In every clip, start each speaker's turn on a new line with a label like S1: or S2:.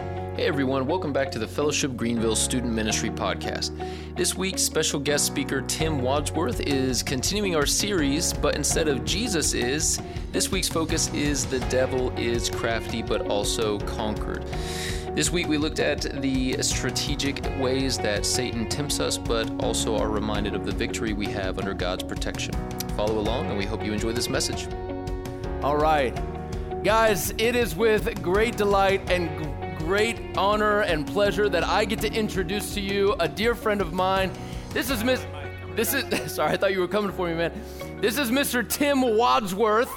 S1: Hey everyone, welcome back to the Fellowship Greenville Student Ministry Podcast. This week's special guest speaker, Tim Wadsworth, is continuing our series, but instead of Jesus is, this week's focus is the devil is crafty but also conquered. This week we looked at the strategic ways that Satan tempts us, but also are reminded of the victory we have under God's protection. Follow along, and we hope you enjoy this message.
S2: All right. Guys, it is with great delight and great honor and pleasure that I get to introduce to you a dear friend of mine. This is Miss This is sorry, I thought you were coming for me, man. This is Mr. Tim Wadsworth.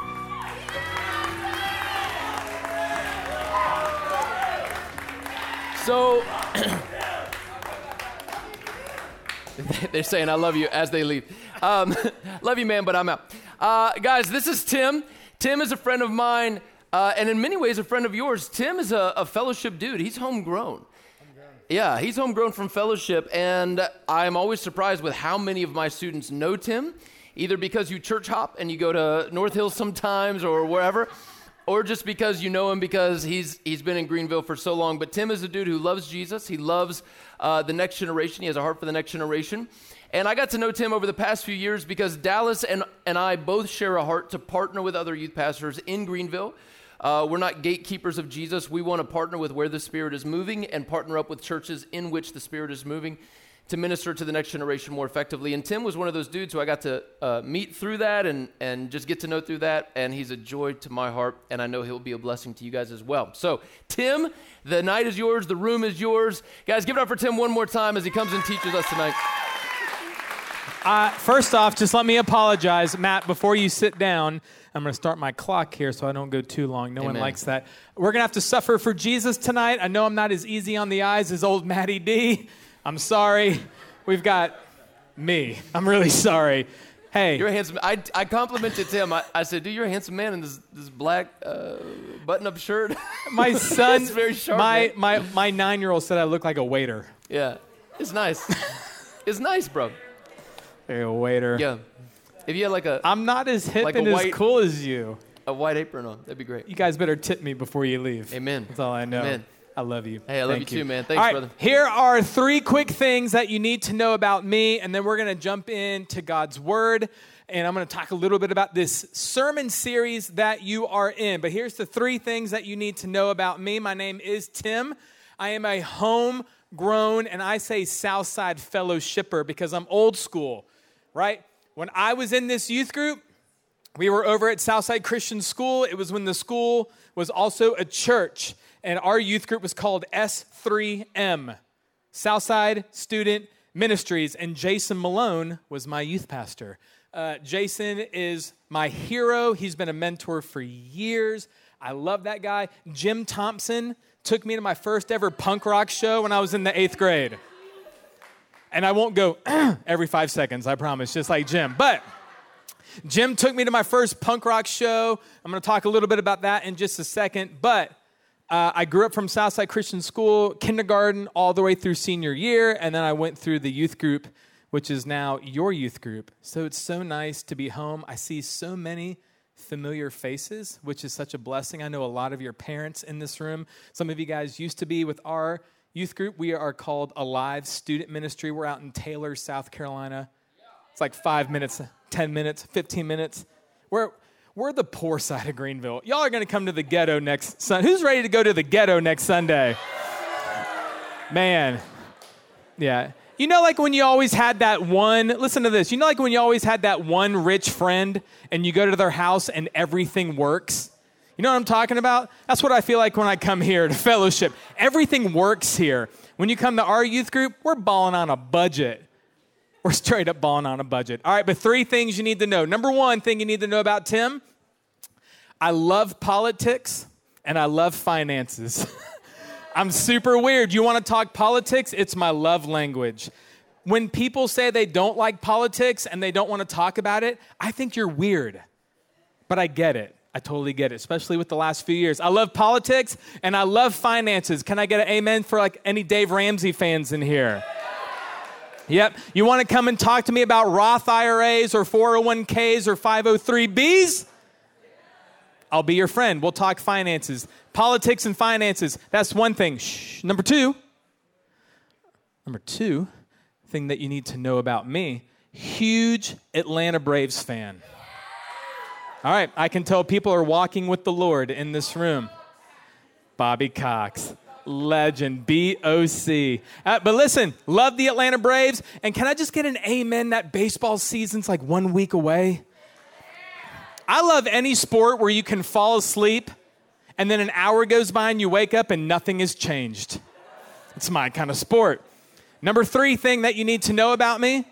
S2: So they're saying I love you as they leave. Um, love you, man, but I'm out. Uh, guys, this is Tim. Tim is a friend of mine, uh, and in many ways, a friend of yours. Tim is a, a fellowship dude. He's homegrown. Yeah, he's homegrown from fellowship, and I'm always surprised with how many of my students know Tim, either because you church hop and you go to North Hills sometimes or wherever, or just because you know him because he's he's been in Greenville for so long. But Tim is a dude who loves Jesus. He loves uh, the next generation. He has a heart for the next generation. And I got to know Tim over the past few years because Dallas and, and I both share a heart to partner with other youth pastors in Greenville. Uh, we're not gatekeepers of Jesus. We want to partner with where the Spirit is moving and partner up with churches in which the Spirit is moving to minister to the next generation more effectively. And Tim was one of those dudes who I got to uh, meet through that and, and just get to know through that. And he's a joy to my heart, and I know he'll be a blessing to you guys as well. So, Tim, the night is yours, the room is yours. Guys, give it up for Tim one more time as he comes and teaches us tonight.
S3: Uh, first off, just let me apologize, Matt. Before you sit down, I'm going to start my clock here so I don't go too long. No
S1: Amen.
S3: one likes that. We're going to have to suffer for Jesus tonight. I know I'm not as easy on the eyes as old Matty D. I'm sorry. We've got me. I'm really sorry. Hey,
S2: You're a handsome. I, I complimented Tim. I, I said, "Dude, you're a handsome man in this this black uh, button-up shirt."
S3: my son,
S2: very sharp.
S3: my,
S2: man.
S3: my, my nine year old said I look like a waiter.
S2: yeah, it's nice. it's nice, bro.
S3: Hey, a waiter.
S2: Yeah, if you had like a
S3: I'm not as hip
S2: Like
S3: and as
S2: white-
S3: cool as you.
S2: a white apron on, that'd be great.
S3: You guys better tip me before you leave.
S2: Amen.
S3: That's all I know.
S2: Amen.
S3: I love you.
S2: Hey, I love
S3: Thank
S2: you too, man. Thanks,
S3: All right,
S2: brother.
S3: Here are three quick things that you need to know about me, and then we're going to jump into God's Word. And I'm going to talk a little bit about this sermon series that you are in. But here's the three things that you need to know about me. My name is Tim. I am a homegrown, and I say Southside fellowshipper because I'm old school, right? When I was in this youth group, we were over at Southside Christian School. It was when the school was also a church, and our youth group was called S3M, Southside Student Ministries, and Jason Malone was my youth pastor. Uh, Jason is my hero. He's been a mentor for years. I love that guy. Jim Thompson took me to my first ever punk rock show when I was in the eighth grade. And I won't go every five seconds, I promise, just like Jim. But Jim took me to my first punk rock show. I'm going to talk a little bit about that in just a second. But uh, I grew up from Southside Christian School, kindergarten, all the way through senior year. And then I went through the youth group, which is now your youth group. So it's so nice to be home. I see so many familiar faces, which is such a blessing. I know a lot of your parents in this room. Some of you guys used to be with our youth group. We are called Alive Student Ministry. We're out in Taylor, South Carolina. It's like five minutes, 10 minutes, 15 minutes. We're, we're the poor side of Greenville. Y'all are going to come to the ghetto next Sunday. Who's ready to go to the ghetto next Sunday? Man. Yeah. You know, like when you always had that one, listen to this. You know, like when you always had that one rich friend and you go to their house and everything works? You know what I'm talking about? That's what I feel like when I come here to fellowship. Everything works here. When you come to our youth group, we're balling on a budget. We're straight up balling on a budget. All right, but three things you need to know. Number one thing you need to know about Tim I love politics and I love finances. I'm super weird. You want to talk politics? It's my love language. When people say they don't like politics and they don't want to talk about it, I think you're weird. But I get it. I totally get it, especially with the last few years. I love politics and I love finances. Can I get an amen for like any Dave Ramsey fans in here? Yep. You want to come and talk to me about Roth IRAs or 401ks or 503bs? I'll be your friend. We'll talk finances. Politics and finances, that's one thing. Shh. Number two, number two, thing that you need to know about me huge Atlanta Braves fan. All right, I can tell people are walking with the Lord in this room. Bobby Cox, legend, BOC. Uh, but listen, love the Atlanta Braves. And can I just get an amen that baseball season's like one week away? I love any sport where you can fall asleep and then an hour goes by and you wake up and nothing has changed. It's my kind of sport. Number three thing that you need to know about me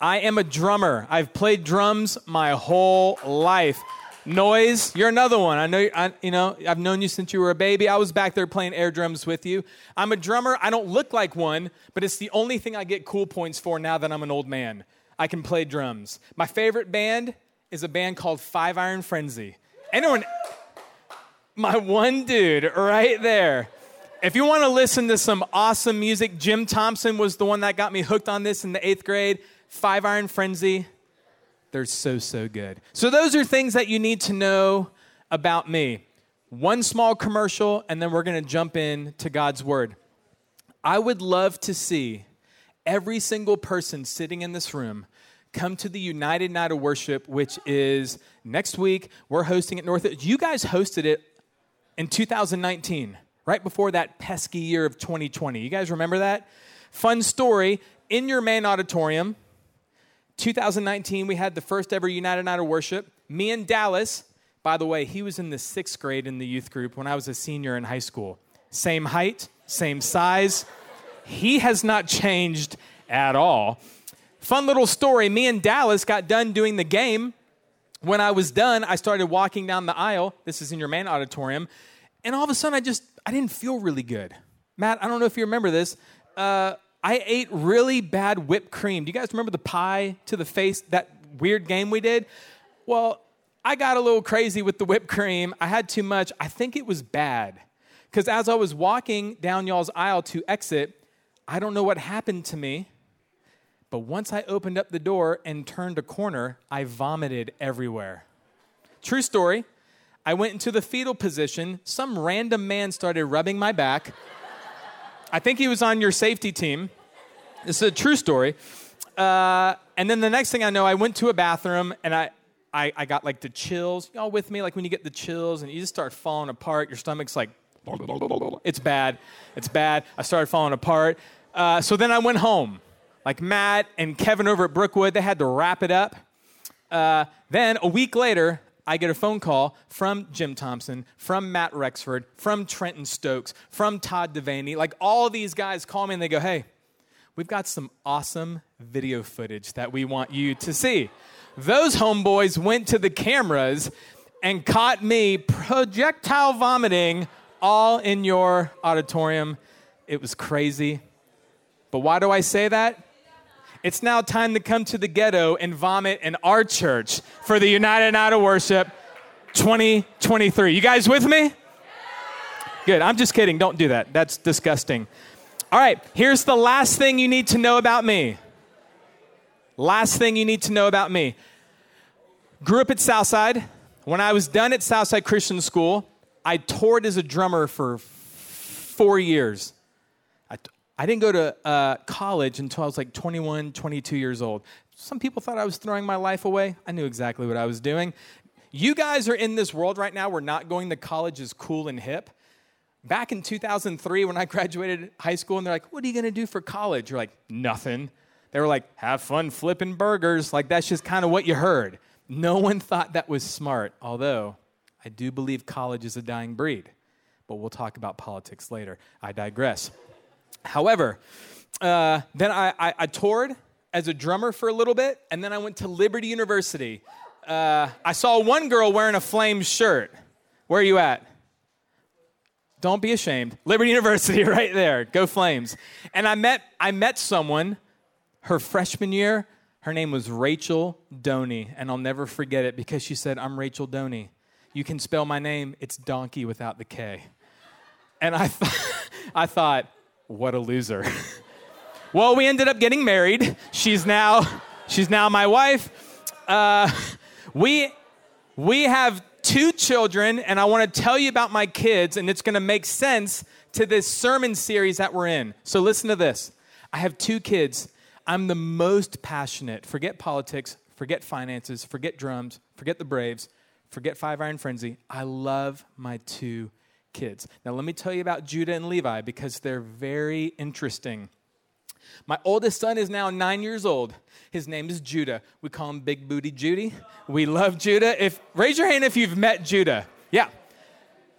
S3: I am a drummer. I've played drums my whole life. Noise, you're another one. I know, you I, you know, I've known you since you were a baby. I was back there playing air drums with you. I'm a drummer. I don't look like one, but it's the only thing I get cool points for now that I'm an old man. I can play drums. My favorite band is a band called Five Iron Frenzy. Anyone? My one dude right there. If you want to listen to some awesome music, Jim Thompson was the one that got me hooked on this in the eighth grade. Five Iron Frenzy, they're so, so good. So, those are things that you need to know about me. One small commercial, and then we're going to jump in to God's Word. I would love to see every single person sitting in this room come to the United Night of Worship, which is next week. We're hosting it North. You guys hosted it in 2019, right before that pesky year of 2020. You guys remember that? Fun story in your main auditorium 2019, we had the first ever United Night of Worship. Me and Dallas, by the way, he was in the sixth grade in the youth group when I was a senior in high school. Same height, same size. He has not changed at all. Fun little story me and Dallas got done doing the game. When I was done, I started walking down the aisle. This is in your main auditorium. And all of a sudden, I just, I didn't feel really good. Matt, I don't know if you remember this. Uh, I ate really bad whipped cream. Do you guys remember the pie to the face, that weird game we did? Well, I got a little crazy with the whipped cream. I had too much. I think it was bad. Because as I was walking down y'all's aisle to exit, I don't know what happened to me, but once I opened up the door and turned a corner, I vomited everywhere. True story. I went into the fetal position. Some random man started rubbing my back. I think he was on your safety team. It's a true story. Uh, and then the next thing I know, I went to a bathroom and I, I, I got like the chills. Y'all with me? Like when you get the chills and you just start falling apart, your stomach's like, it's bad. It's bad. I started falling apart. Uh, so then I went home. Like Matt and Kevin over at Brookwood, they had to wrap it up. Uh, then a week later, I get a phone call from Jim Thompson, from Matt Rexford, from Trenton Stokes, from Todd Devaney. Like all these guys call me and they go, hey, we've got some awesome video footage that we want you to see. Those homeboys went to the cameras and caught me projectile vomiting all in your auditorium. It was crazy. But why do I say that? It's now time to come to the ghetto and vomit in our church for the United Night of Worship 2023. You guys with me? Good. I'm just kidding. Don't do that. That's disgusting. All right, here's the last thing you need to know about me. Last thing you need to know about me. Grew up at Southside. When I was done at Southside Christian School, I toured as a drummer for four years. I didn't go to uh, college until I was like 21, 22 years old. Some people thought I was throwing my life away. I knew exactly what I was doing. You guys are in this world right now where not going to college is cool and hip. Back in 2003, when I graduated high school, and they're like, What are you to do for college? You're like, Nothing. They were like, Have fun flipping burgers. Like, that's just kind of what you heard. No one thought that was smart, although I do believe college is a dying breed. But we'll talk about politics later. I digress. However, uh, then I, I, I, toured as a drummer for a little bit, and then I went to Liberty University. Uh, I saw one girl wearing a Flames shirt. Where are you at? Don't be ashamed. Liberty University, right there. Go Flames. And I met I met someone her freshman year. Her name was Rachel Doney, and I'll never forget it because she said, "I'm Rachel Doney. You can spell my name. It's donkey without the K." And I, th- I thought, what a loser. well, we ended up getting married. She's now she's now my wife. Uh, we we have two children, and I want to tell you about my kids, and it's going to make sense to this sermon series that we're in. So listen to this. I have two kids. I'm the most passionate. Forget politics, forget finances, forget drums, forget the Braves, forget Five Iron Frenzy. I love my two kids. Now, let me tell you about Judah and Levi because they're very interesting. My oldest son is now nine years old. His name is Judah. We call him Big Booty Judy. We love Judah. If raise your hand if you've met Judah. Yeah.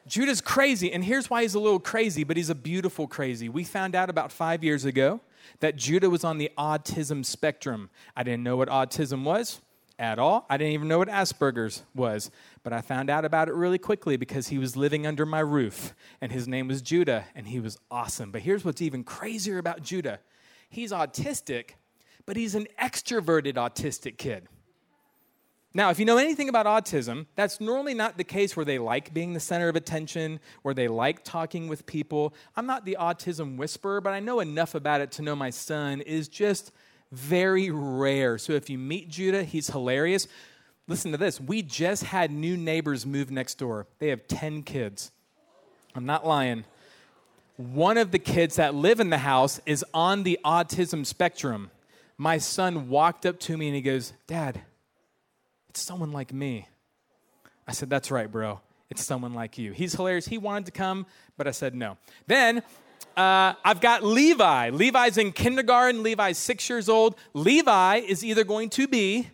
S3: Judah's crazy, and here's why he's a little crazy, but he's a beautiful crazy. We found out about five years ago that Judah was on the autism spectrum. I didn't know what autism was at all. I didn't even know what Asperger's was, but I found out about it really quickly because he was living under my roof, and his name was Judah, and he was awesome. But here's what's even crazier about Judah he's autistic, but he's an extroverted autistic kid. Now, if you know anything about autism, that's normally not the case where they like being the center of attention, where they like talking with people. I'm not the autism whisperer, but I know enough about it to know my son is just very rare. So if you meet Judah, he's hilarious. Listen to this. We just had new neighbors move next door. They have 10 kids. I'm not lying. One of the kids that live in the house is on the autism spectrum. My son walked up to me and he goes, Dad, it's someone like me. I said, That's right, bro. It's someone like you. He's hilarious. He wanted to come, but I said no. Then uh, I've got Levi. Levi's in kindergarten. Levi's six years old. Levi is either going to be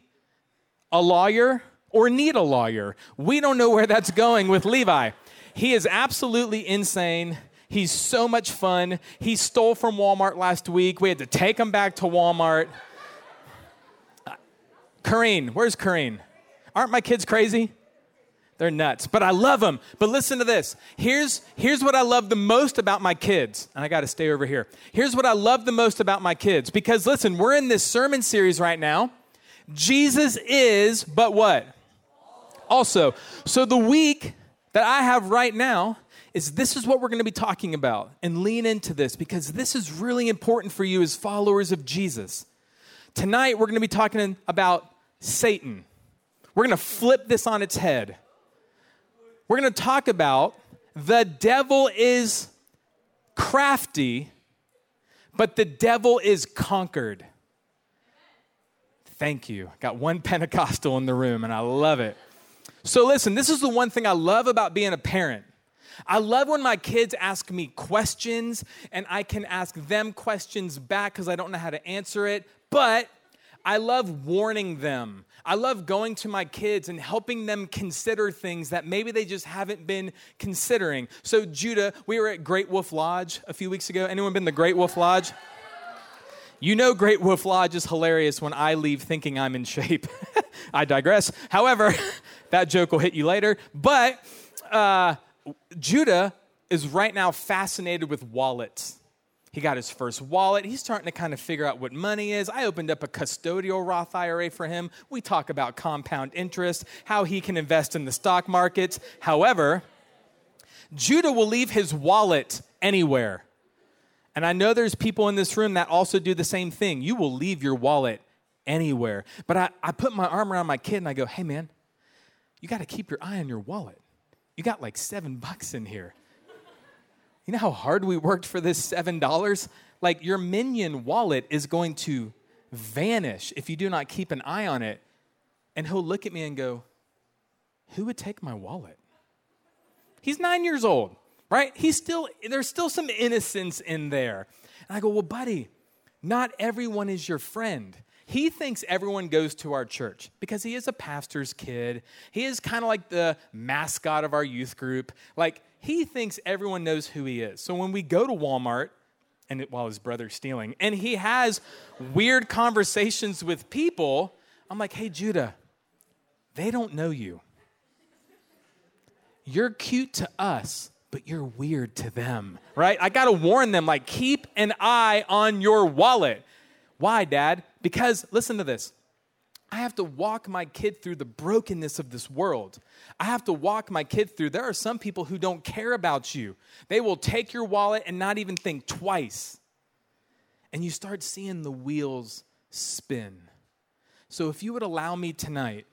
S3: a lawyer or need a lawyer. We don't know where that's going with Levi. He is absolutely insane. He's so much fun. He stole from Walmart last week. We had to take him back to Walmart. Kareen, where's Kareen? Aren't my kids crazy? They're nuts, but I love them. But listen to this. Here's, here's what I love the most about my kids. And I got to stay over here. Here's what I love the most about my kids. Because listen, we're in this sermon series right now. Jesus is, but what? Also. So the week that I have right now is this is what we're going to be talking about. And lean into this because this is really important for you as followers of Jesus. Tonight, we're going to be talking about Satan. We're going to flip this on its head. We're going to talk about the devil is crafty, but the devil is conquered. Thank you. Got one Pentecostal in the room, and I love it. So, listen, this is the one thing I love about being a parent. I love when my kids ask me questions and I can ask them questions back because I don't know how to answer it. But I love warning them. I love going to my kids and helping them consider things that maybe they just haven't been considering. So, Judah, we were at Great Wolf Lodge a few weeks ago. Anyone been to Great Wolf Lodge? You know, Great Wolf Lodge is hilarious when I leave thinking I'm in shape. I digress. However, that joke will hit you later. But uh, Judah is right now fascinated with wallets. He got his first wallet. He's starting to kind of figure out what money is. I opened up a custodial Roth IRA for him. We talk about compound interest, how he can invest in the stock markets. However, Judah will leave his wallet anywhere. And I know there's people in this room that also do the same thing. You will leave your wallet anywhere. But I, I put my arm around my kid and I go, hey, man, you got to keep your eye on your wallet. You got like seven bucks in here. You know how hard we worked for this $7? Like your minion wallet is going to vanish if you do not keep an eye on it. And he'll look at me and go, Who would take my wallet? He's nine years old, right? He's still, there's still some innocence in there. And I go, Well, buddy, not everyone is your friend. He thinks everyone goes to our church because he is a pastor's kid. He is kind of like the mascot of our youth group. Like, he thinks everyone knows who he is. So when we go to Walmart, and it, while his brother's stealing, and he has weird conversations with people, I'm like, hey, Judah, they don't know you. You're cute to us, but you're weird to them, right? I gotta warn them, like, keep an eye on your wallet. Why, Dad? Because, listen to this. I have to walk my kid through the brokenness of this world. I have to walk my kid through. There are some people who don't care about you. They will take your wallet and not even think twice. And you start seeing the wheels spin. So, if you would allow me tonight,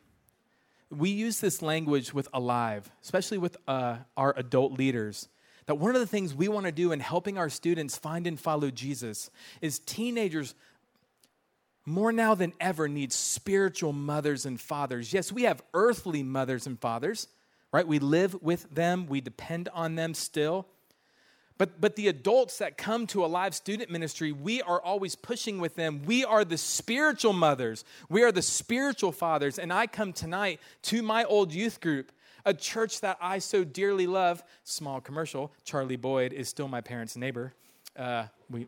S3: we use this language with Alive, especially with uh, our adult leaders. That one of the things we want to do in helping our students find and follow Jesus is teenagers more now than ever need spiritual mothers and fathers. Yes, we have earthly mothers and fathers, right? We live with them, we depend on them still. But, but the adults that come to Alive student ministry, we are always pushing with them. We are the spiritual mothers, we are the spiritual fathers. And I come tonight to my old youth group, a church that I so dearly love. Small commercial Charlie Boyd is still my parents' neighbor. Uh, we,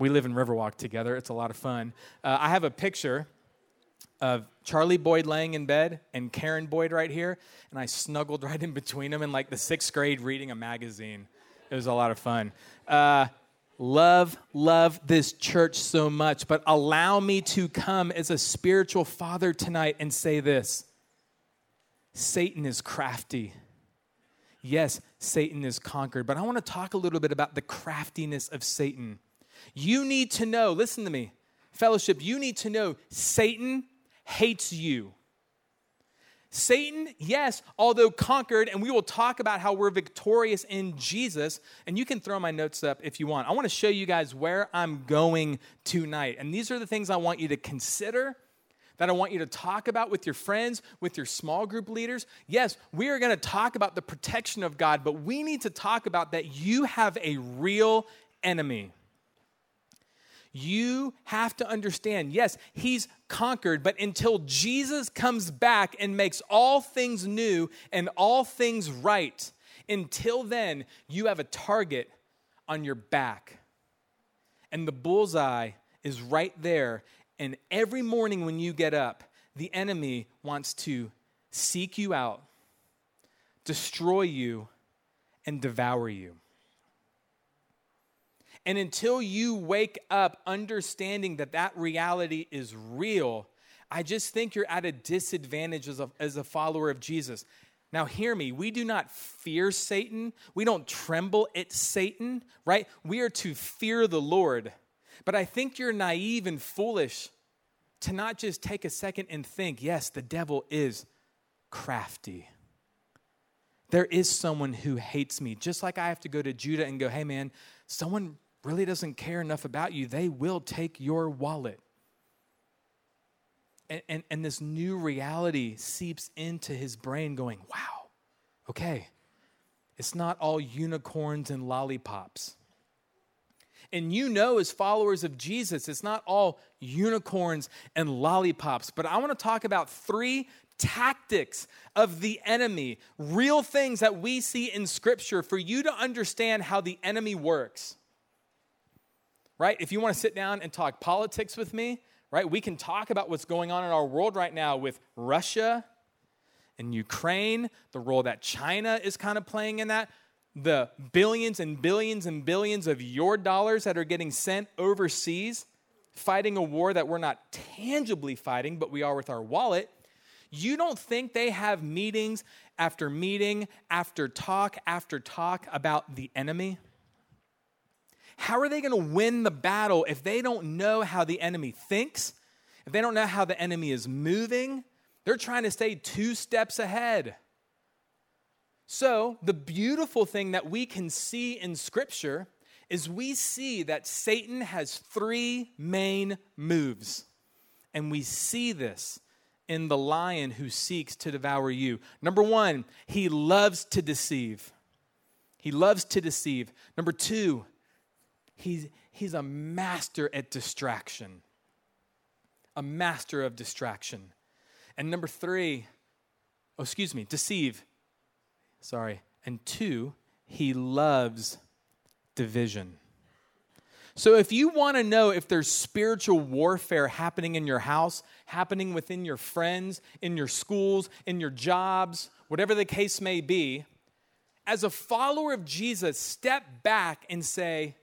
S3: we live in Riverwalk together, it's a lot of fun. Uh, I have a picture of Charlie Boyd laying in bed and Karen Boyd right here, and I snuggled right in between them in like the sixth grade reading a magazine. It was a lot of fun. Uh, love, love this church so much, but allow me to come as a spiritual father tonight and say this Satan is crafty. Yes, Satan is conquered, but I want to talk a little bit about the craftiness of Satan. You need to know, listen to me, fellowship, you need to know Satan hates you. Satan, yes, although conquered, and we will talk about how we're victorious in Jesus. And you can throw my notes up if you want. I want to show you guys where I'm going tonight. And these are the things I want you to consider, that I want you to talk about with your friends, with your small group leaders. Yes, we are going to talk about the protection of God, but we need to talk about that you have a real enemy. You have to understand, yes, he's conquered, but until Jesus comes back and makes all things new and all things right, until then, you have a target on your back. And the bullseye is right there. And every morning when you get up, the enemy wants to seek you out, destroy you, and devour you. And until you wake up understanding that that reality is real, I just think you're at a disadvantage as a, as a follower of Jesus. Now, hear me. We do not fear Satan. We don't tremble at Satan, right? We are to fear the Lord. But I think you're naive and foolish to not just take a second and think, yes, the devil is crafty. There is someone who hates me. Just like I have to go to Judah and go, hey, man, someone really doesn't care enough about you, they will take your wallet. And, and, and this new reality seeps into his brain, going, wow, okay, it's not all unicorns and lollipops. And you know, as followers of Jesus, it's not all unicorns and lollipops. But I want to talk about three tactics of the enemy, real things that we see in Scripture for you to understand how the enemy works right? If you want to sit down and talk politics with me, right, we can talk about what's going on in our world right now with Russia and Ukraine, the role that China is kind of playing in that, the billions and billions and billions of your dollars that are getting sent overseas, fighting a war that we're not tangibly fighting, but we are with our wallet. You don't think they have meetings after meeting, after talk, after talk about the enemy? How are they going to win the battle if they don't know how the enemy thinks? If they don't know how the enemy is moving? They're trying to stay two steps ahead. So, the beautiful thing that we can see in Scripture is we see that Satan has three main moves. And we see this in the lion who seeks to devour you. Number one, he loves to deceive. He loves to deceive. Number two, He's, he's a master at distraction, a master of distraction. And number three, oh, excuse me, deceive. Sorry. And two, he loves division. So, if you want to know if there's spiritual warfare happening in your house, happening within your friends, in your schools, in your jobs, whatever the case may be, as a follower of Jesus, step back and say,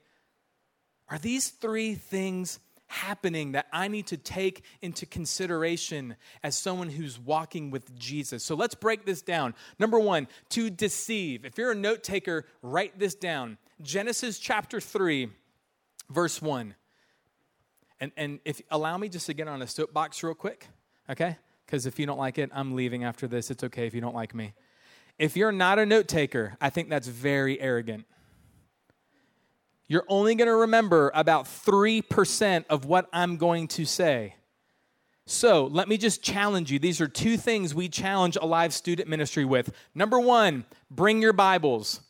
S3: are these three things happening that I need to take into consideration as someone who's walking with Jesus? So let's break this down. Number one, to deceive. If you're a note taker, write this down Genesis chapter 3, verse 1. And, and if allow me just to get on a soapbox real quick, okay? because if you don't like it, I'm leaving after this. It's okay if you don't like me. If you're not a note taker, I think that's very arrogant. You're only going to remember about 3% of what I'm going to say. So let me just challenge you. These are two things we challenge Alive Student Ministry with. Number one, bring your Bibles.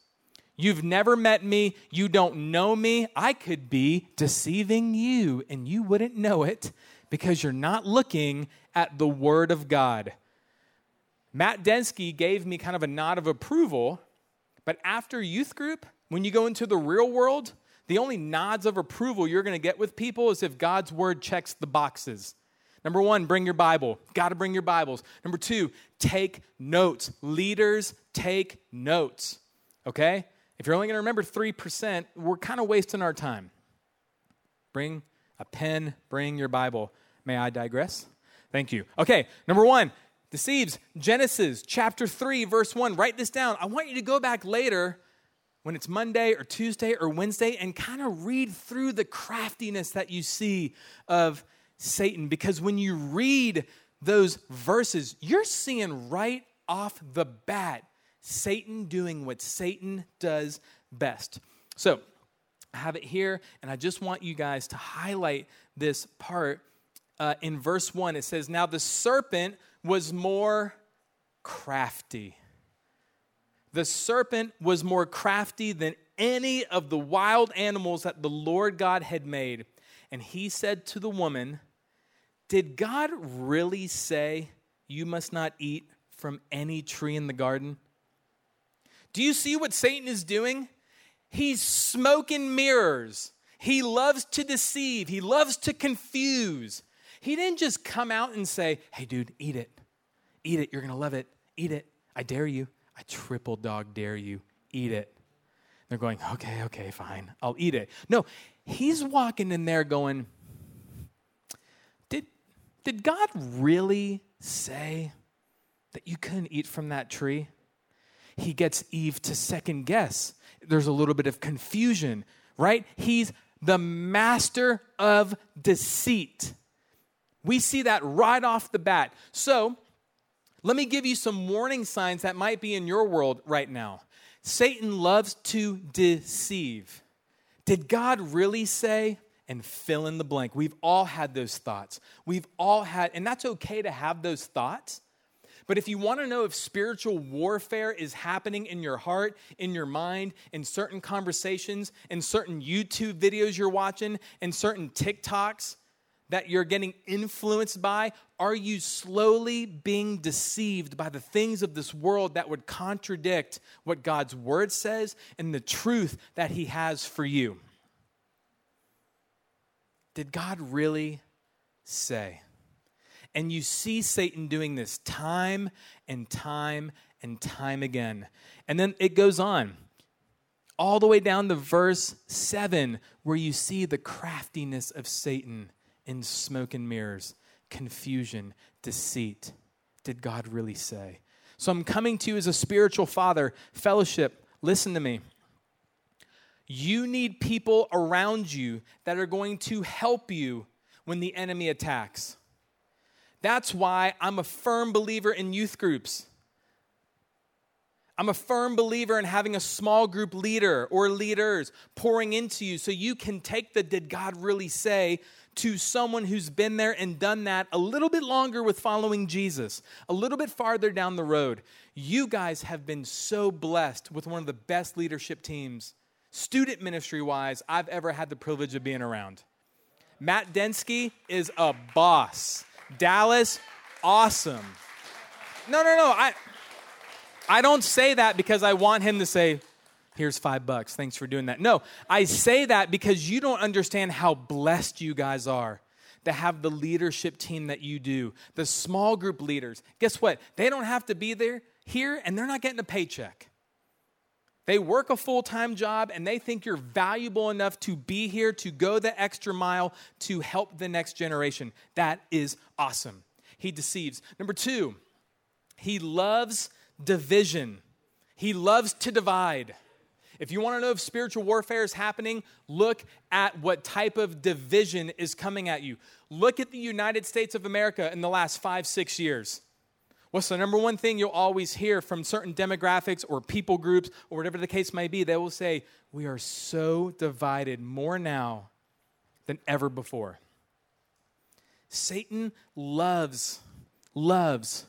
S3: You've never met me. You don't know me. I could be deceiving you, and you wouldn't know it because you're not looking at the Word of God. Matt Densky gave me kind of a nod of approval, but after youth group, when you go into the real world, the only nods of approval you're going to get with people is if God's Word checks the boxes. Number one, bring your Bible. Got to bring your Bibles. Number two, take notes. Leaders take notes. Okay? If you're only going to remember 3%, we're kind of wasting our time. Bring a pen, bring your Bible. May I digress? Thank you. Okay, number one, deceives. Genesis chapter 3, verse 1. Write this down. I want you to go back later when it's Monday or Tuesday or Wednesday and kind of read through the craftiness that you see of Satan. Because when you read those verses, you're seeing right off the bat Satan doing what Satan does best. So, I have it here, and I just want you guys to highlight this part. Uh, in verse 1, it says, Now the serpent was more crafty. The serpent was more crafty than any of the wild animals that the Lord God had made. And he said to the woman, Did God really say you must not eat from any tree in the garden? Do you see what Satan is doing? He's smoking mirrors. He loves to deceive, he loves to confuse. He didn't just come out and say, Hey, dude, eat it. Eat it. You're going to love it. Eat it. I dare you. I triple dog dare you. Eat it. They're going, Okay, okay, fine. I'll eat it. No, he's walking in there going, Did, did God really say that you couldn't eat from that tree? he gets Eve to second guess. There's a little bit of confusion, right? He's the master of deceit. We see that right off the bat. So, let me give you some warning signs that might be in your world right now. Satan loves to deceive. Did God really say? And fill in the blank. We've all had those thoughts. We've all had, and that's okay to have those thoughts. But if you want to know if spiritual warfare is happening in your heart, in your mind, in certain conversations, in certain YouTube videos you're watching, in certain TikToks that you're getting influenced by, are you slowly being deceived by the things of this world that would contradict what God's word says and the truth that He has for you? Did God really say? And you see Satan doing this time and time and time again. And then it goes on all the way down to verse 7, where you see the craftiness of Satan in smoke and mirrors, confusion, deceit. Did God really say? So I'm coming to you as a spiritual father, fellowship. Listen to me. You need people around you that are going to help you when the enemy attacks. That's why I'm a firm believer in youth groups. I'm a firm believer in having a small group leader or leaders pouring into you so you can take the did God really say to someone who's been there and done that a little bit longer with following Jesus, a little bit farther down the road. You guys have been so blessed with one of the best leadership teams, student ministry wise, I've ever had the privilege of being around. Matt Densky is a boss. Dallas, awesome. No, no, no. I, I don't say that because I want him to say, here's five bucks. Thanks for doing that. No, I say that because you don't understand how blessed you guys are to have the leadership team that you do, the small group leaders. Guess what? They don't have to be there here and they're not getting a paycheck. They work a full time job and they think you're valuable enough to be here, to go the extra mile, to help the next generation. That is awesome. He deceives. Number two, he loves division, he loves to divide. If you want to know if spiritual warfare is happening, look at what type of division is coming at you. Look at the United States of America in the last five, six years. What's the number one thing you'll always hear from certain demographics or people groups or whatever the case may be? They will say, We are so divided more now than ever before. Satan loves, loves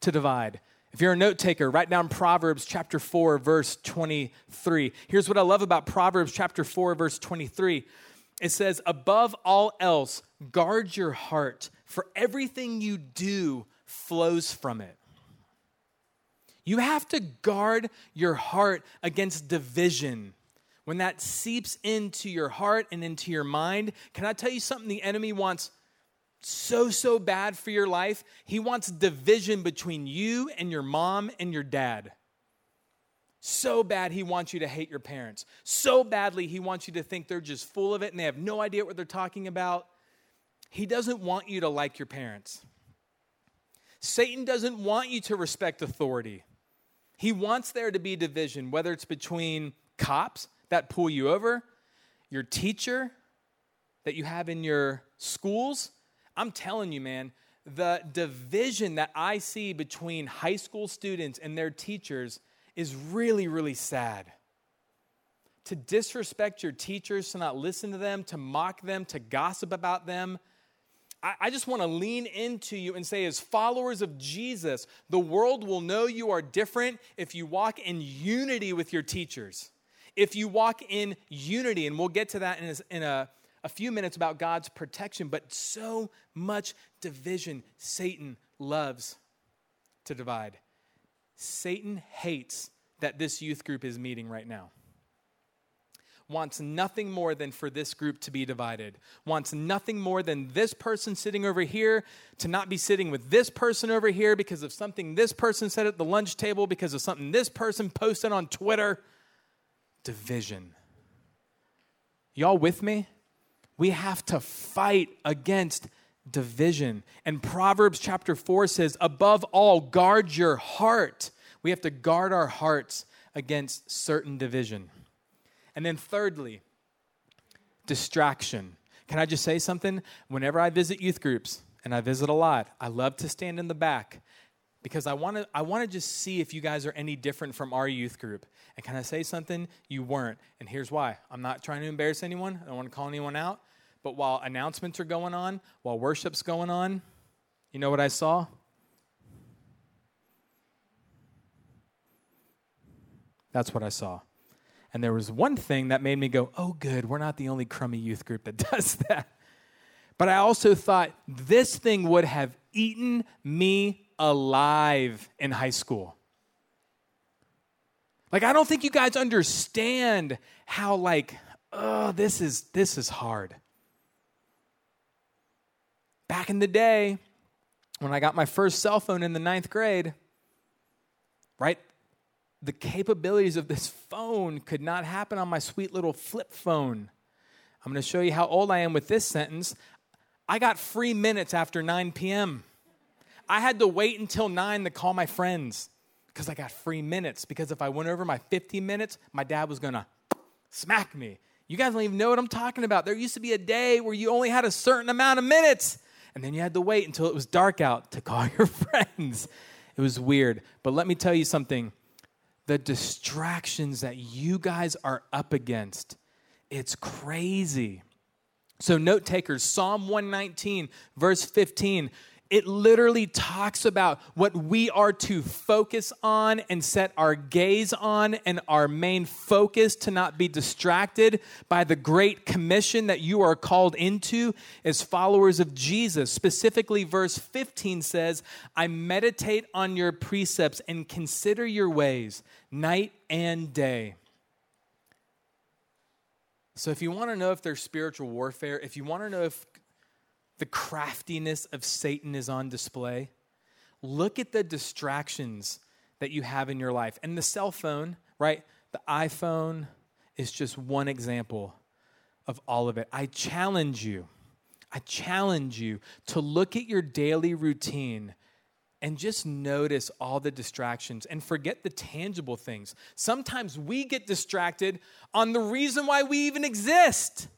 S3: to divide. If you're a note taker, write down Proverbs chapter 4, verse 23. Here's what I love about Proverbs chapter 4, verse 23 it says, Above all else, guard your heart, for everything you do flows from it. You have to guard your heart against division. When that seeps into your heart and into your mind, can I tell you something the enemy wants so, so bad for your life? He wants division between you and your mom and your dad. So bad, he wants you to hate your parents. So badly, he wants you to think they're just full of it and they have no idea what they're talking about. He doesn't want you to like your parents. Satan doesn't want you to respect authority. He wants there to be division, whether it's between cops that pull you over, your teacher that you have in your schools. I'm telling you, man, the division that I see between high school students and their teachers is really, really sad. To disrespect your teachers, to not listen to them, to mock them, to gossip about them, I, just want to lean into you and say, as followers of Jesus, the world will know you are different if you walk in unity with your teachers. If you walk in unity, and we'll get to that in a, in a, a few minutes about God's protection, but so much division Satan loves to divide. Satan hates that this youth group is meeting right now wants nothing more than for this group to be divided, wants nothing more than this person sitting over here to not be sitting with this person over here because of something this person said at the lunch table, because of something this person posted on Twitter. Division. Y'all with me? We have to fight against division. And Proverbs chapter 4 says, above all, guard your heart. We have to guard our hearts against certain division. And then, thirdly, distraction. Can I just say something? Whenever I visit youth groups, and I visit a lot, I love to stand in the back because I want to I want to just see if you guys are any different from our youth group. And can I say something? You weren't. And here's why. I'm not trying to embarrass anyone. I don't want to call anyone out. But while announcements are going on, while worship's going on, you know what I saw? That's what I saw. And there was one thing that made me go, oh, good, we're not the only crummy youth group that does that. But I also thought this thing would have eaten me alive in high school. Like, I don't think you guys understand how, like, oh, this is this is hard. Back in the day, when I got my first cell phone in the ninth grade, right? the capabilities of this phone could not happen on my sweet little flip phone. I'm going to show you how old I am with this sentence. I got free minutes after 9 p.m. I had to wait until 9 to call my friends because I got free minutes. Because if I went over my 15 minutes, my dad was to smack me. You guys don't even know what I'm talking about. There used to be a day where you only had a certain amount of minutes, and then you had to wait until it was dark out to call your friends. It was weird. But let me tell you something the distractions that you guys are up against. It's crazy. So, note takers, Psalm 119, verse 15 it literally talks about what we are to focus on and set our gaze on, and our main focus to not be distracted by the great commission that you are called into as followers of Jesus. Specifically, verse 15 says, I meditate on your precepts and consider your ways night and day. So, if you want to know if there's spiritual warfare, if you want to know if the craftiness of Satan is on display. Look at the distractions that you have in your life. And the cell phone, right? The iPhone is just one example of all of it. I challenge you, I challenge you to look at your daily routine and just notice all the distractions and forget the tangible things. Sometimes we get distracted on the reason why we even exist.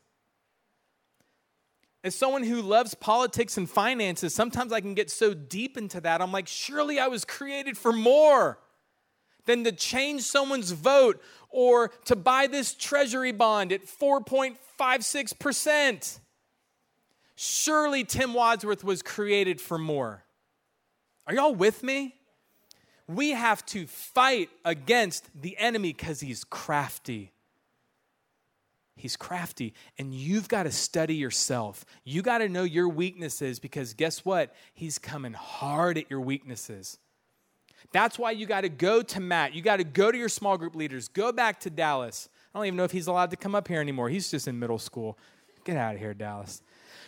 S3: As someone who loves politics and finances, sometimes I can get so deep into that. I'm like, surely I was created for more than to change someone's vote or to buy this treasury bond at 4.56%. Surely Tim Wadsworth was created for more. Are y'all with me? We have to fight against the enemy because he's crafty. He's crafty, and you've got to study yourself. You got to know your weaknesses because guess what? He's coming hard at your weaknesses. That's why you got to go to Matt. You got to go to your small group leaders. Go back to Dallas. I don't even know if he's allowed to come up here anymore. He's just in middle school. Get out of here, Dallas.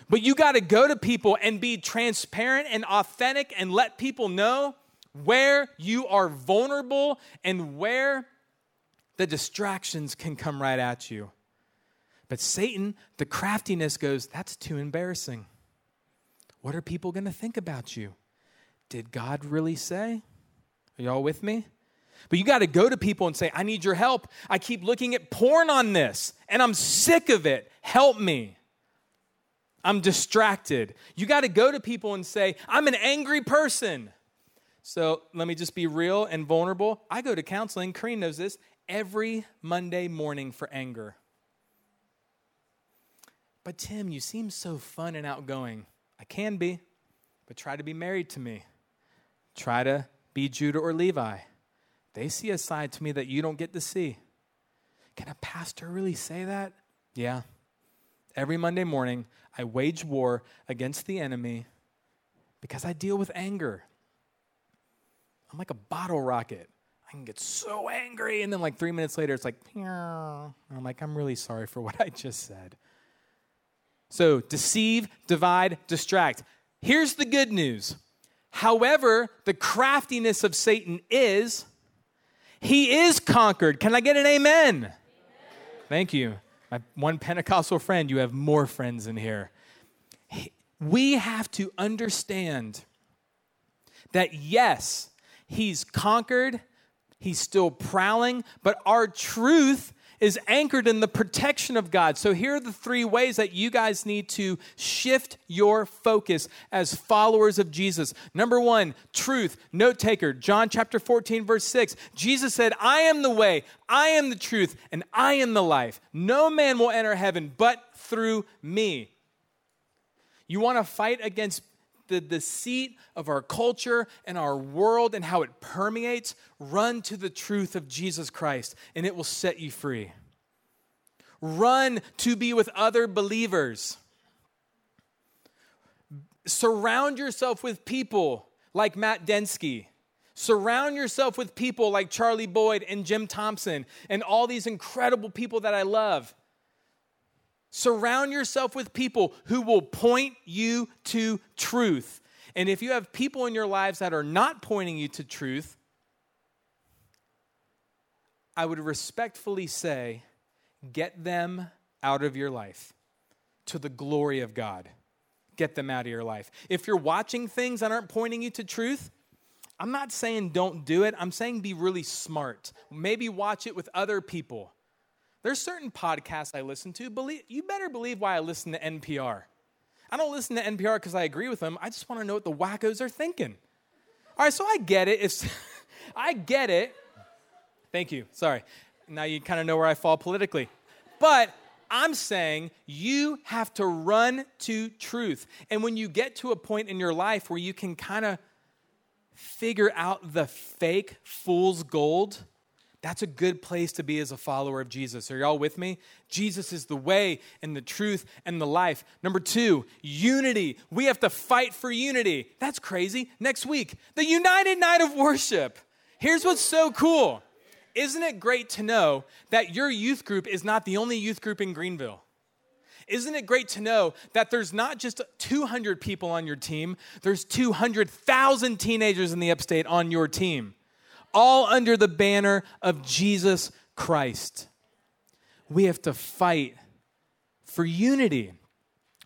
S3: But you got to go to people and be transparent and authentic and let people know where you are vulnerable and where the distractions can come right at you. But Satan, the craftiness goes, that's too embarrassing. What are people going to think about you? Did God really say? Are y'all with me? But you got to go to people and say, I need your help. I keep looking at porn on this and I'm sick of it. Help me. I'm distracted. You got to go to people and say, I'm an angry person. So let me just be real and vulnerable. I go to counseling, Kareen knows this, every Monday morning for anger. But Tim, you seem so fun and outgoing. I can be, but try to be married to me. Try to be Judah or Levi. They see a side to me that you don't get to see. Can a pastor really say that? Yeah. Every Monday morning, I wage war against the enemy because I deal with anger. I'm like a bottle rocket. I can get so angry, and then like three minutes later, it's like, and I'm like, I'm really sorry for what I just said. So, deceive, divide, distract. Here's the good news. However, the craftiness of Satan is, he is conquered. Can I get an amen? amen. Thank you my one Pentecostal friend, you have more friends in here. We have to understand that yes, he's conquered, he's still prowling, but our truth is anchored in the protection of God. So here are the three ways that you guys need to shift your focus as followers of Jesus. Number one, truth, note taker. John chapter 14, verse 6. Jesus said, I am the way, I am the truth, and I am the life. No man will enter heaven but through me. You want to fight against the deceit of our culture and our world and how it permeates, run to the truth of Jesus Christ and it will set you free. Run to be with other believers. Surround yourself with people like Matt Densky. Surround yourself with people like Charlie Boyd and Jim Thompson and all these incredible people that I love. Surround yourself with people who will point you to truth. And if you have people in your lives that are not pointing you to truth, I would respectfully say, get them out of your life to the glory of God. Get them out of your life. If you're watching things that aren't pointing you to truth, I'm not saying don't do it. I'm saying be really smart. Maybe watch it with other people. There's certain podcasts I listen to. Believe, you better believe why I listen to NPR. I don't listen to NPR because I agree with them. I just want to know what the wackos are thinking. All right, so I get it. It's, I get it. Thank you. Sorry. Now you kind of know where I fall politically. But I'm saying you have to run to truth. And when you get to a point in your life where you can kind of figure out the fake fool's gold, that's a good place to be as a follower of Jesus. Are y'all with me? Jesus is the way and the truth and the life. Number two, unity. We have to fight for unity. That's crazy. Next week, the United Night of Worship. Here's what's so cool. Isn't it great to know that your youth group is not the only youth group in Greenville? Isn't it great to know that there's not just 200 people on your team, there's 200,000 teenagers in the upstate on your team? All under the banner of Jesus Christ. We have to fight for unity.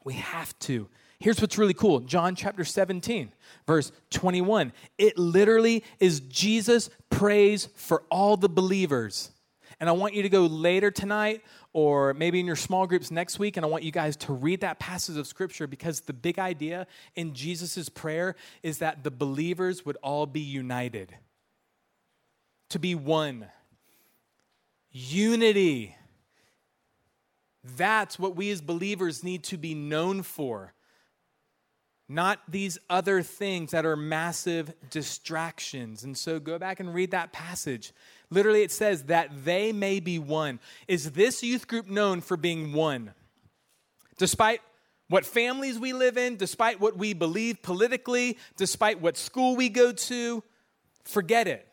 S3: We have to. Here's what's really cool John chapter 17, verse 21. It literally is Jesus prays for all the believers. And I want you to go later tonight or maybe in your small groups next week, and I want you guys to read that passage of scripture because the big idea in Jesus' prayer is that the believers would all be united, to be one. Unity. That's what we as believers need to be known for not these other things that are massive distractions. And so go back and read that passage. Literally, it says that they may be one. Is this youth group known for being one? Despite what families we live in, despite what we believe politically, despite what school we go to, forget it.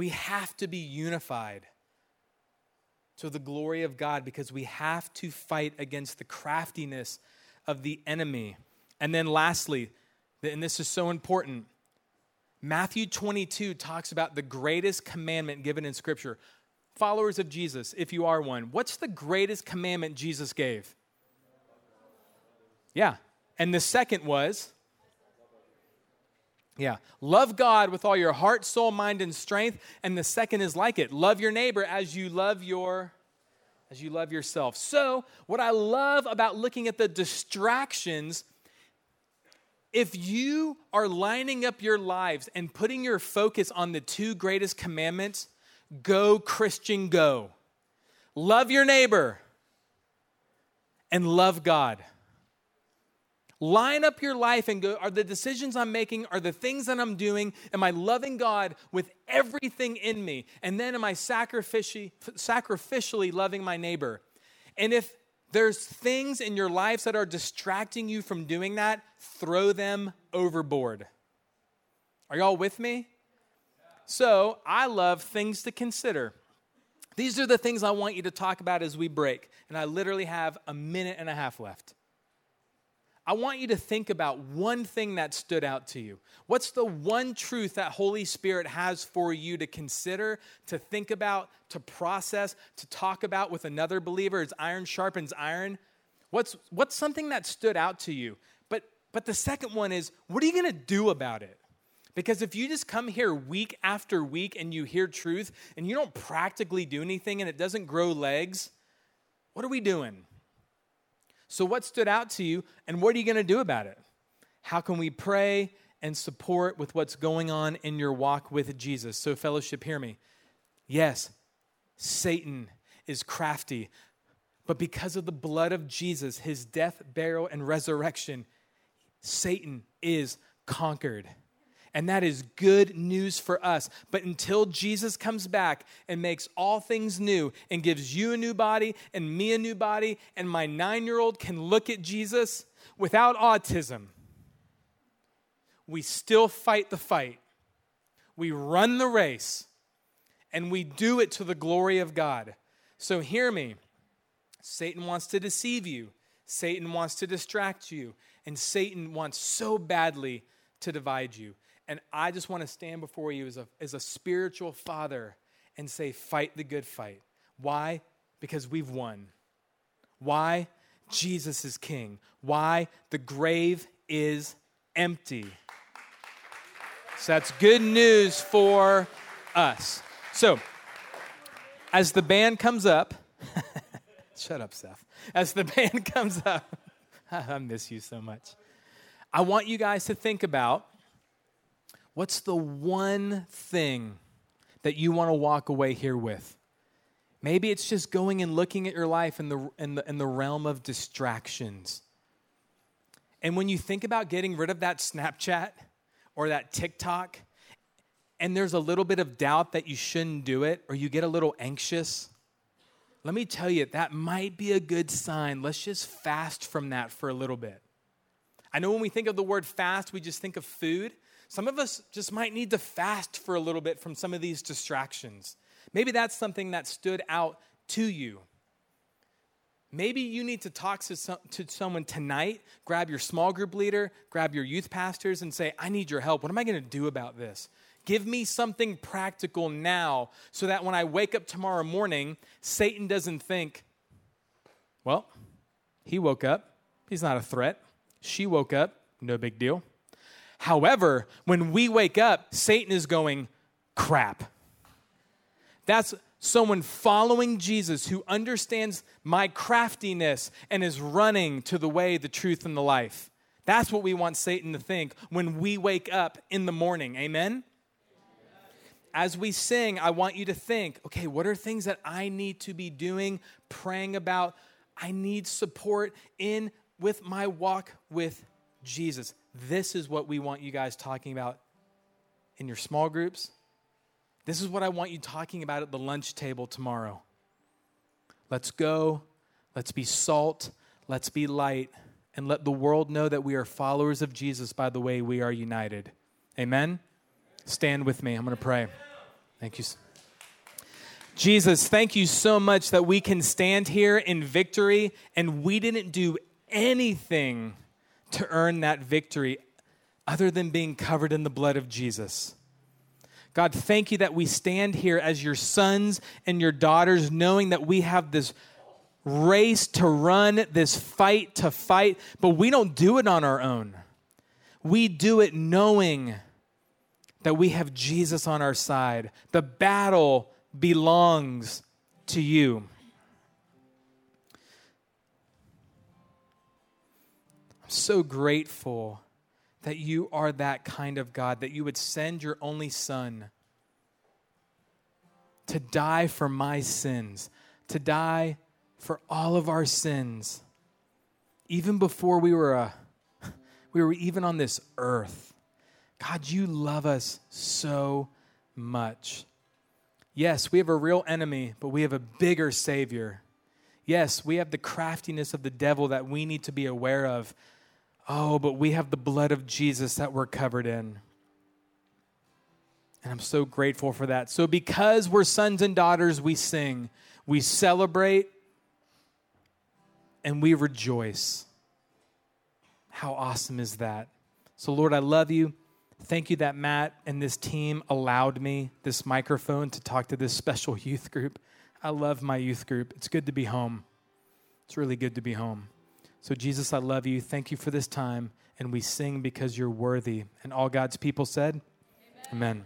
S3: We have to be unified to the glory of God because we have to fight against the craftiness of the enemy. And then lastly, and this is so important, Matthew 22 talks about the greatest commandment given in Scripture. Followers of Jesus, if you are one, what's the greatest commandment Jesus gave? Yeah. And the second was, yeah, love God with all your heart, soul, mind, and strength. And the second is like it love your neighbor as you love your as you love yourself. So, what I love about looking at the distractions, if you are lining up your lives and putting your focus on the two greatest commandments, go, Christian, go. Love your neighbor and love God. Line up your life and go, are the decisions I'm making, are the things that I'm doing, am I loving God with everything in me? And then am I sacrificially, loving my neighbor? And if there's things in your lives that are distracting you from doing that, throw them overboard. Are y'all with me? So I love things to consider. These are the things I want you to talk about as we break. And I literally have a minute and a half left. I want you to think about one thing that stood out to you. What's the one truth that Holy Spirit has for you to consider, to think about, to process, to talk about with another believer as iron sharpens iron? What's, what's something that stood out to you? But, but the second one is, what are you going to do about it? Because if you just come here week after week and you hear truth and you don't practically do anything and it doesn't grow legs, what are we doing? So, what stood out to you, and what are you going to do about it? How can we pray and support with what's going on in your walk with Jesus? So, fellowship, hear me. Yes, Satan is crafty, but because of the blood of Jesus, his death, burial, and resurrection, Satan is conquered. And that is good news for us. But until Jesus comes back and makes all things new and gives you a new body and me a new body, and my nine year old can look at Jesus without autism, we still fight the fight. We run the race and we do it to the glory of God. So hear me Satan wants to deceive you, Satan wants to distract you, and Satan wants so badly to divide you. And I just want to stand before you as a, as a spiritual father and say, fight the good fight. Why? Because we've won. Why? Jesus is king. Why? The grave is empty. So that's good news for us. So, as the band comes up, shut up, Seth. As the band comes up, I miss you so much. I want you guys to think about What's the one thing that you want to walk away here with? Maybe it's just going and looking at your life in the, in the, in the realm of distractions. And when you think about getting rid of that Snapchat or that TikTok, and there's a little bit of doubt that you shouldn't do it, or you get a little anxious, let me tell you, that might be a good sign. Let's just fast from that for a little bit. I know when we think of the word fast, we just think of food, some of us just might need to fast for a little bit from some of these distractions. Maybe that's something that stood out to you. Maybe you need to talk to, some, to someone tonight. Grab your small group leader, grab your youth pastors, and say, I need your help. What am I going to do about this? Give me something practical now so that when I wake up tomorrow morning, Satan doesn't think, well, he woke up, He's not a threat. She woke up, no big deal. However, when we wake up, Satan is going, crap. That's someone following Jesus who understands my craftiness and is running to the way, the truth, and the life. That's what we want Satan to think when we wake up in the morning. Amen? As we sing, I want you to think okay, what are things that I need to be doing, praying about? I need support in with my walk with Jesus. This is what we want you guys talking about in your small groups. This is what I want you talking about at the lunch table tomorrow. Let's go. Let's be salt. Let's be light. And let the world know that we are followers of Jesus by the way we are united. Amen? Stand with me. I'm going to pray. Thank you. Jesus, thank you so much that we can stand here in victory and we didn't do anything to earn that victory other than being covered in the blood of Jesus. God, thank you that we stand here as your sons and your daughters, knowing that we have this race to run, this fight to fight, but we don't do it on our own. We do it knowing that we have Jesus on our side. The battle belongs to you. So grateful that you are that kind of God, that you would send your only Son to die for my sins, to die for all of our sins, even before we were, uh, a, we were even on this earth. God, you love us so much. Yes, we have a real enemy, but we have a bigger Savior. Yes, we have the craftiness of the devil that we need to be aware of. Oh, but we have the blood of Jesus that we're covered in. And I'm so grateful for that. So, because we're sons and daughters, we sing, we celebrate, and we rejoice. How awesome is that? So, Lord, I love you. Thank you that Matt and this team allowed me this microphone to talk to this special youth group. I love my youth group. It's good to be home. It's really good to be home. So, Jesus, I love you. Thank you for this time. And we sing because you're worthy. And all God's people said, Amen. Amen.